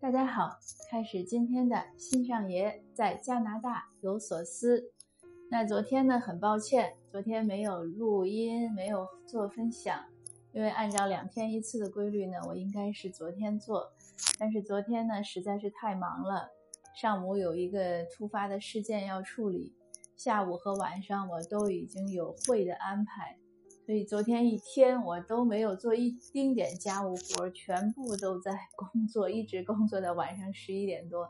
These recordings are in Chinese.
大家好，开始今天的新上爷在加拿大有所思。那昨天呢，很抱歉，昨天没有录音，没有做分享，因为按照两天一次的规律呢，我应该是昨天做，但是昨天呢实在是太忙了，上午有一个突发的事件要处理，下午和晚上我都已经有会的安排。所以昨天一天我都没有做一丁点家务活，全部都在 工作，一直工作到晚上十一点多，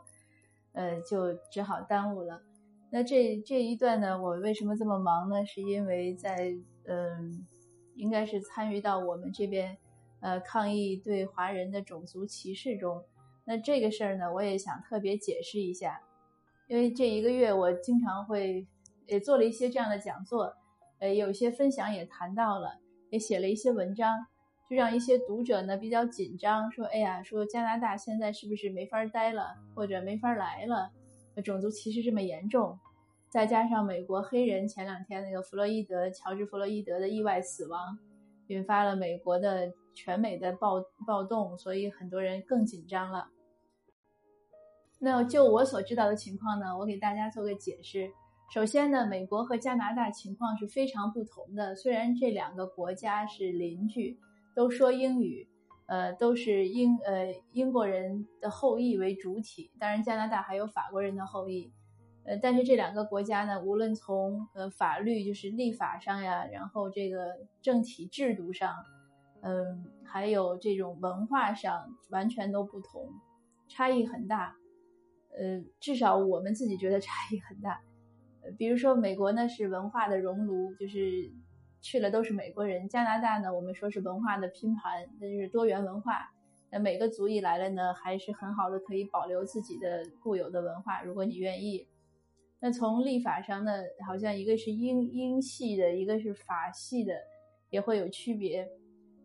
呃，就只好耽误了。那这这一段呢，我为什么这么忙呢？是因为在嗯，应该是参与到我们这边呃抗议对华人的种族歧视中。那这个事儿呢，我也想特别解释一下，因为这一个月我经常会也做了一些这样的讲座。呃，有些分享也谈到了，也写了一些文章，就让一些读者呢比较紧张，说，哎呀，说加拿大现在是不是没法待了，或者没法来了？种族歧视这么严重，再加上美国黑人前两天那个弗洛伊德，乔治弗洛伊德的意外死亡，引发了美国的全美的暴暴动，所以很多人更紧张了。那就我所知道的情况呢，我给大家做个解释。首先呢，美国和加拿大情况是非常不同的。虽然这两个国家是邻居，都说英语，呃，都是英呃英国人的后裔为主体。当然，加拿大还有法国人的后裔，呃，但是这两个国家呢，无论从呃法律就是立法上呀，然后这个政体制度上，嗯，还有这种文化上，完全都不同，差异很大。呃，至少我们自己觉得差异很大。比如说，美国呢是文化的熔炉，就是去了都是美国人；加拿大呢，我们说是文化的拼盘，那就是多元文化。那每个族裔来了呢，还是很好的，可以保留自己的固有的文化，如果你愿意。那从立法上呢，好像一个是英英系的，一个是法系的，也会有区别。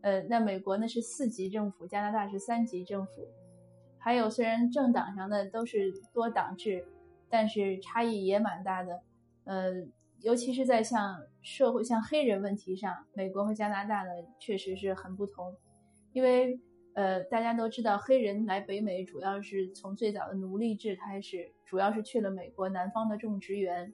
呃，那美国呢是四级政府，加拿大是三级政府。还有，虽然政党上呢都是多党制。但是差异也蛮大的，呃，尤其是在像社会、像黑人问题上，美国和加拿大呢确实是很不同。因为呃，大家都知道，黑人来北美主要是从最早的奴隶制开始，主要是去了美国南方的种植园。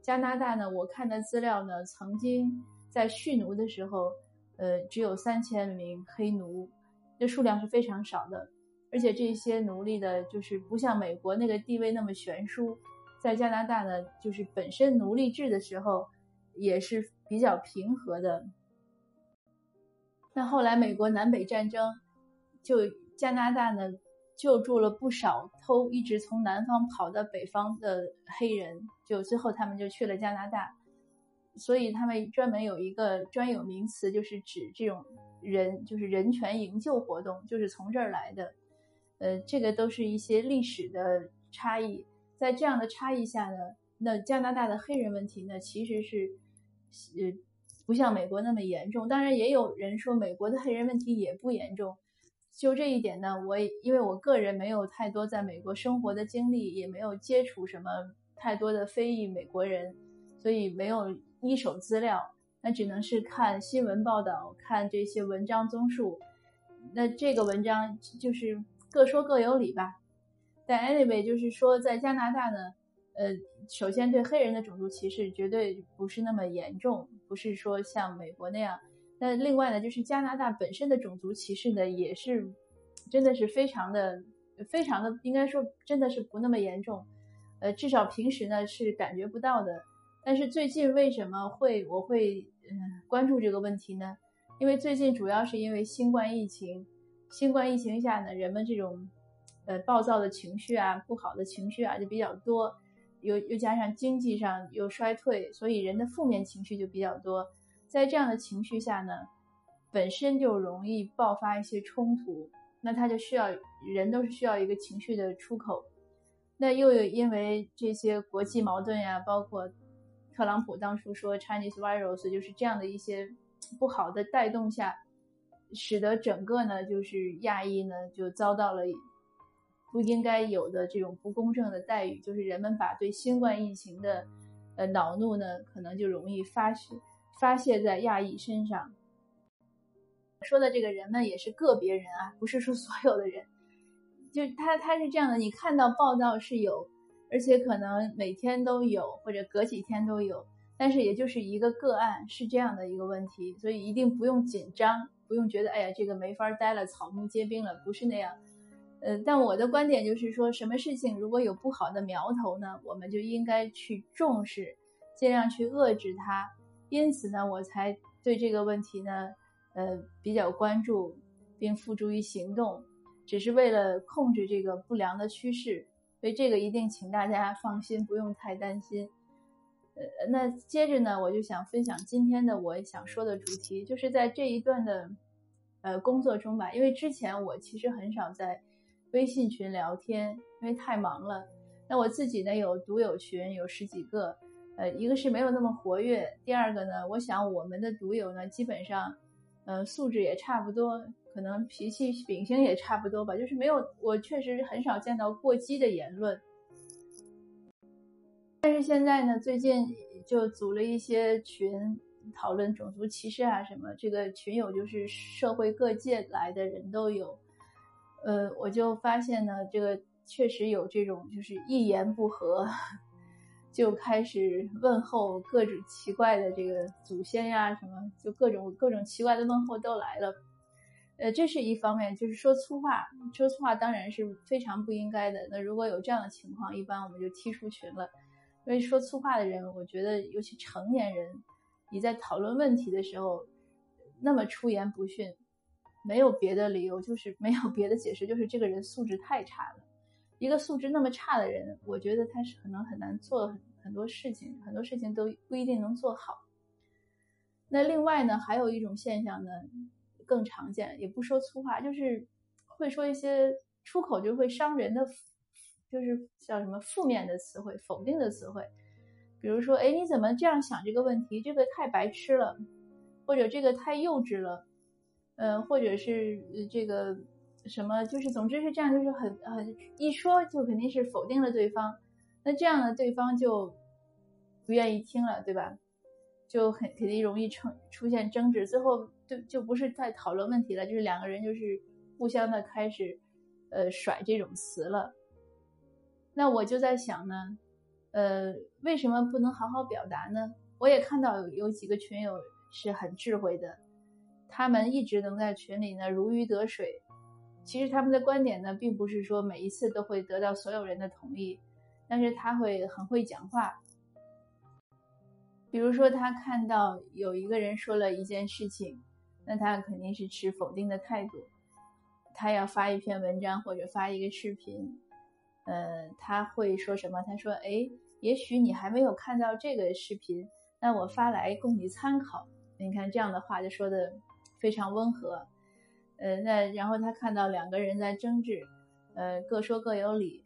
加拿大呢，我看的资料呢，曾经在蓄奴的时候，呃，只有三千名黑奴，这数量是非常少的。而且这些奴隶的，就是不像美国那个地位那么悬殊，在加拿大呢，就是本身奴隶制的时候也是比较平和的。那后来美国南北战争，就加拿大呢救助了不少偷一直从南方跑到北方的黑人，就最后他们就去了加拿大，所以他们专门有一个专有名词，就是指这种人，就是人权营救活动，就是从这儿来的。呃，这个都是一些历史的差异，在这样的差异下呢，那加拿大的黑人问题呢，其实是，呃，不像美国那么严重。当然，也有人说美国的黑人问题也不严重。就这一点呢，我因为我个人没有太多在美国生活的经历，也没有接触什么太多的非裔美国人，所以没有一手资料，那只能是看新闻报道，看这些文章综述。那这个文章就是。各说各有理吧，但 anyway 就是说，在加拿大呢，呃，首先对黑人的种族歧视绝对不是那么严重，不是说像美国那样。那另外呢，就是加拿大本身的种族歧视呢，也是真的是非常的、非常的，应该说真的是不那么严重。呃，至少平时呢是感觉不到的。但是最近为什么会我会嗯关注这个问题呢？因为最近主要是因为新冠疫情。新冠疫情下呢，人们这种，呃，暴躁的情绪啊，不好的情绪啊，就比较多，又又加上经济上又衰退，所以人的负面情绪就比较多。在这样的情绪下呢，本身就容易爆发一些冲突，那他就需要人都是需要一个情绪的出口。那又有因为这些国际矛盾呀，包括特朗普当初说 Chinese virus，就是这样的一些不好的带动下。使得整个呢，就是亚裔呢，就遭到了不应该有的这种不公正的待遇。就是人们把对新冠疫情的呃恼怒呢，可能就容易发泄发泄在亚裔身上。说的这个人们也是个别人啊，不是说所有的人。就他他是这样的，你看到报道是有，而且可能每天都有，或者隔几天都有，但是也就是一个个案，是这样的一个问题，所以一定不用紧张，不用觉得哎呀这个没法待了，草木皆兵了，不是那样。呃，但我的观点就是说，什么事情如果有不好的苗头呢，我们就应该去重视，尽量去遏制它。因此呢，我才对这个问题呢，呃，比较关注，并付诸于行动，只是为了控制这个不良的趋势。所以这个一定请大家放心，不用太担心。呃，那接着呢，我就想分享今天的我想说的主题，就是在这一段的呃工作中吧，因为之前我其实很少在。微信群聊天，因为太忙了。那我自己呢，有读友群，有十几个。呃，一个是没有那么活跃，第二个呢，我想我们的读友呢，基本上，呃，素质也差不多，可能脾气秉性也差不多吧。就是没有，我确实很少见到过激的言论。但是现在呢，最近就组了一些群，讨论种族歧视啊什么。这个群友就是社会各界来的人都有。呃，我就发现呢，这个确实有这种，就是一言不合就开始问候各种奇怪的这个祖先呀，什么就各种各种奇怪的问候都来了。呃，这是一方面，就是说粗话，说粗话当然是非常不应该的。那如果有这样的情况，一般我们就踢出群了。因为说粗话的人，我觉得尤其成年人，你在讨论问题的时候那么出言不逊。没有别的理由，就是没有别的解释，就是这个人素质太差了。一个素质那么差的人，我觉得他是可能很难做很很多事情，很多事情都不一定能做好。那另外呢，还有一种现象呢，更常见，也不说粗话，就是会说一些出口就会伤人的，就是叫什么负面的词汇、否定的词汇。比如说，哎，你怎么这样想这个问题？这个太白痴了，或者这个太幼稚了。呃，或者是这个什么，就是总之是这样，就是很很一说就肯定是否定了对方，那这样呢，对方就不愿意听了，对吧？就很肯定容易成出现争执，最后就就不是在讨论问题了，就是两个人就是互相的开始呃甩这种词了。那我就在想呢，呃，为什么不能好好表达呢？我也看到有有几个群友是很智慧的。他们一直能在群里呢如鱼得水，其实他们的观点呢，并不是说每一次都会得到所有人的同意，但是他会很会讲话。比如说，他看到有一个人说了一件事情，那他肯定是持否定的态度，他要发一篇文章或者发一个视频，呃，他会说什么？他说：“哎，也许你还没有看到这个视频，那我发来供你参考。”你看这样的话就说的。非常温和，呃，那然后他看到两个人在争执，呃，各说各有理，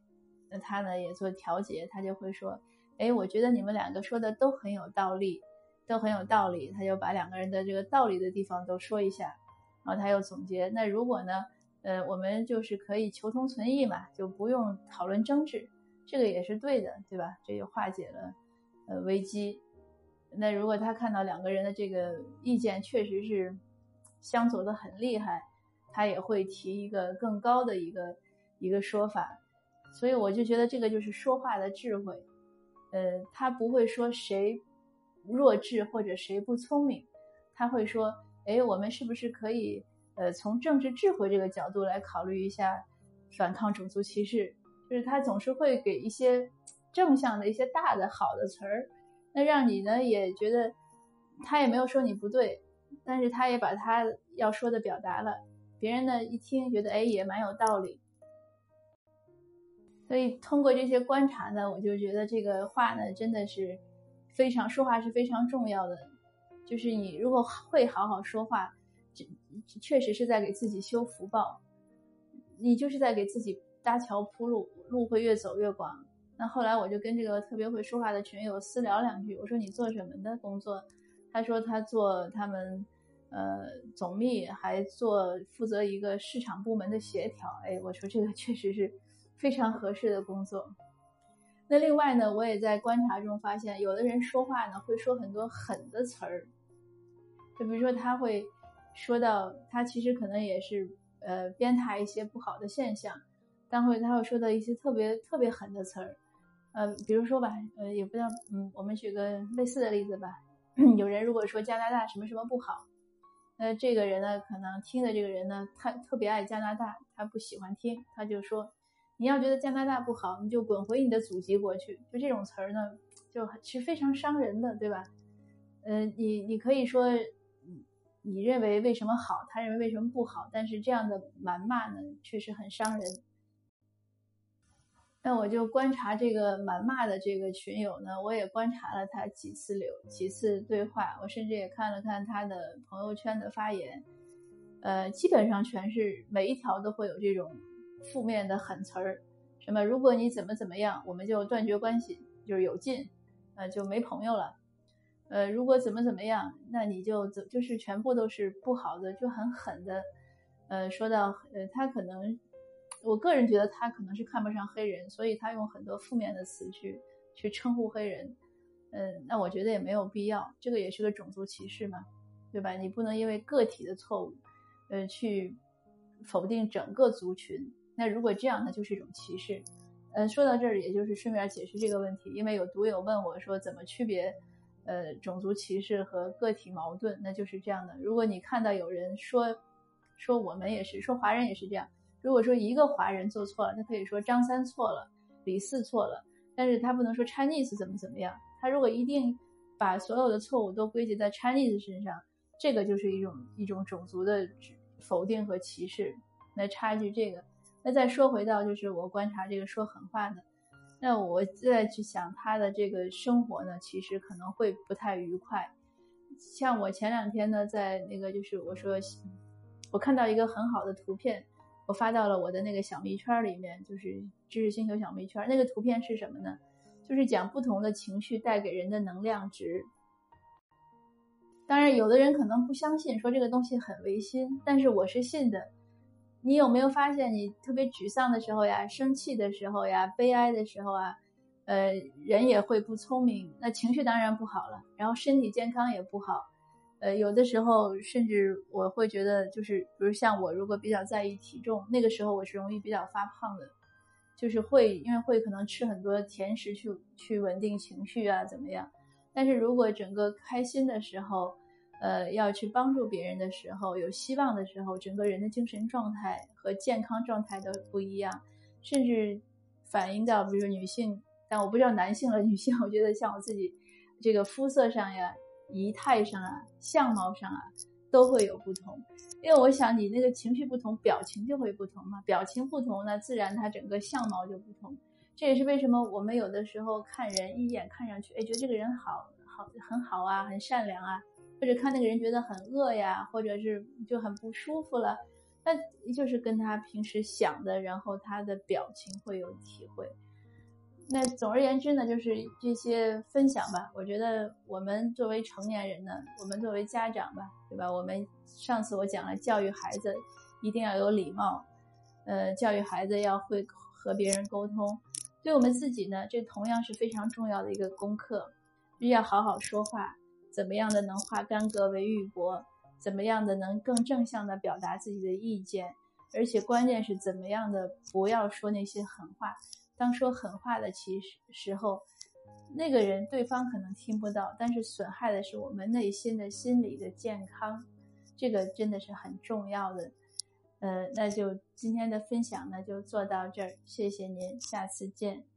那他呢也做调节，他就会说，哎，我觉得你们两个说的都很有道理，都很有道理，他就把两个人的这个道理的地方都说一下，然后他又总结，那如果呢，呃，我们就是可以求同存异嘛，就不用讨论争执，这个也是对的，对吧？这就化解了呃危机。那如果他看到两个人的这个意见确实是。相左的很厉害，他也会提一个更高的一个一个说法，所以我就觉得这个就是说话的智慧，呃，他不会说谁弱智或者谁不聪明，他会说，哎，我们是不是可以呃从政治智慧这个角度来考虑一下反抗种族歧视？就是他总是会给一些正向的一些大的好的词儿，那让你呢也觉得他也没有说你不对。但是他也把他要说的表达了，别人呢一听觉得哎也蛮有道理，所以通过这些观察呢，我就觉得这个话呢真的是非常说话是非常重要的，就是你如果会好好说话，确实是在给自己修福报，你就是在给自己搭桥铺路，路会越走越广。那后来我就跟这个特别会说话的群友私聊两句，我说你做什么的工作？他说他做他们，呃，总秘还做负责一个市场部门的协调。哎，我说这个确实是非常合适的工作。那另外呢，我也在观察中发现，有的人说话呢会说很多狠的词儿，就比如说他会说到他其实可能也是呃鞭挞一些不好的现象，但会他会说到一些特别特别狠的词儿，呃，比如说吧，呃，也不知道，嗯，我们举个类似的例子吧。有人如果说加拿大什么什么不好，那这个人呢，可能听的这个人呢，他特别爱加拿大，他不喜欢听，他就说，你要觉得加拿大不好，你就滚回你的祖籍国去。就这种词儿呢，就是非常伤人的，对吧？呃，你你可以说，你认为为什么好，他认为为什么不好，但是这样的谩骂呢，确实很伤人。那我就观察这个谩骂的这个群友呢，我也观察了他几次留几次对话，我甚至也看了看他的朋友圈的发言，呃，基本上全是每一条都会有这种负面的狠词儿，什么如果你怎么怎么样，我们就断绝关系，就是有劲，呃，就没朋友了。呃，如果怎么怎么样，那你就怎就是全部都是不好的，就很狠的。呃，说到呃，他可能，我个人觉得他可能是看不上黑人，所以他用很多负面的词去去称呼黑人。嗯，那我觉得也没有必要，这个也是个种族歧视嘛，对吧？你不能因为个体的错误，呃，去否定整个族群。那如果这样，那就是一种歧视。呃，说到这儿，也就是顺便解释这个问题，因为有读友问我说，怎么区别？呃，种族歧视和个体矛盾，那就是这样的。如果你看到有人说，说我们也是，说华人也是这样。如果说一个华人做错了，他可以说张三错了，李四错了，但是他不能说 Chinese 怎么怎么样。他如果一定把所有的错误都归结在 Chinese 身上，这个就是一种一种种族的否定和歧视。那插一句这个，那再说回到就是我观察这个说狠话的。那我再去想他的这个生活呢，其实可能会不太愉快。像我前两天呢，在那个就是我说，我看到一个很好的图片，我发到了我的那个小蜜圈里面，就是知识星球小蜜圈。那个图片是什么呢？就是讲不同的情绪带给人的能量值。当然，有的人可能不相信，说这个东西很违心，但是我是信的。你有没有发现，你特别沮丧的时候呀，生气的时候呀，悲哀的时候啊，呃，人也会不聪明，那情绪当然不好了，然后身体健康也不好，呃，有的时候甚至我会觉得，就是比如像我如果比较在意体重，那个时候我是容易比较发胖的，就是会因为会可能吃很多甜食去去稳定情绪啊，怎么样？但是如果整个开心的时候。呃，要去帮助别人的时候，有希望的时候，整个人的精神状态和健康状态都不一样，甚至反映到，比如说女性，但我不知道男性了，女性，我觉得像我自己，这个肤色上呀、仪态上啊、相貌上啊，都会有不同。因为我想，你那个情绪不同，表情就会不同嘛，表情不同，那自然它整个相貌就不同。这也是为什么我们有的时候看人一眼看上去，哎，觉得这个人好好很好啊，很善良啊。或者看那个人觉得很饿呀，或者是就很不舒服了，那就是跟他平时想的，然后他的表情会有体会。那总而言之呢，就是这些分享吧。我觉得我们作为成年人呢，我们作为家长吧，对吧？我们上次我讲了，教育孩子一定要有礼貌，呃，教育孩子要会和别人沟通。对我们自己呢，这同样是非常重要的一个功课，要好好说话。怎么样的能化干戈为玉帛？怎么样的能更正向的表达自己的意见？而且关键是怎么样的不要说那些狠话。当说狠话的其实时候，那个人对方可能听不到，但是损害的是我们内心的心理的健康。这个真的是很重要的。呃，那就今天的分享呢就做到这儿，谢谢您，下次见。